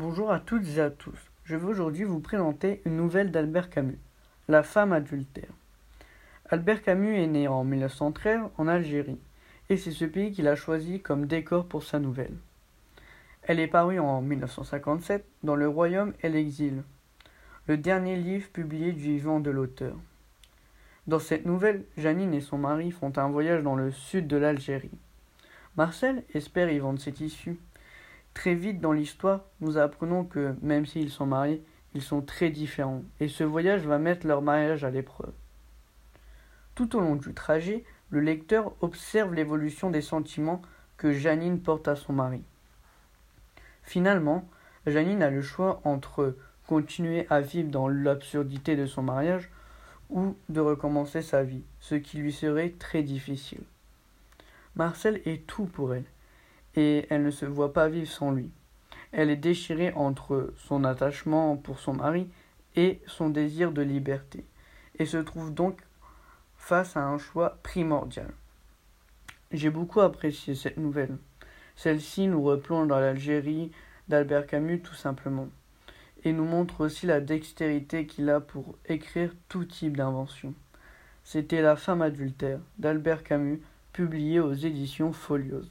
Bonjour à toutes et à tous. Je vais aujourd'hui vous présenter une nouvelle d'Albert Camus, La femme adultère. Albert Camus est né en 1913 en Algérie, et c'est ce pays qu'il a choisi comme décor pour sa nouvelle. Elle est parue en 1957 dans Le Royaume et l'Exil, le dernier livre publié du vivant de l'auteur. Dans cette nouvelle, Janine et son mari font un voyage dans le sud de l'Algérie. Marcel espère y vendre ses tissus Très vite dans l'histoire, nous apprenons que, même s'ils sont mariés, ils sont très différents, et ce voyage va mettre leur mariage à l'épreuve. Tout au long du trajet, le lecteur observe l'évolution des sentiments que Janine porte à son mari. Finalement, Janine a le choix entre continuer à vivre dans l'absurdité de son mariage ou de recommencer sa vie, ce qui lui serait très difficile. Marcel est tout pour elle et elle ne se voit pas vivre sans lui. Elle est déchirée entre son attachement pour son mari et son désir de liberté, et se trouve donc face à un choix primordial. J'ai beaucoup apprécié cette nouvelle. Celle-ci nous replonge dans l'Algérie d'Albert Camus tout simplement, et nous montre aussi la dextérité qu'il a pour écrire tout type d'invention. C'était La femme adultère d'Albert Camus, publié aux éditions Foliose.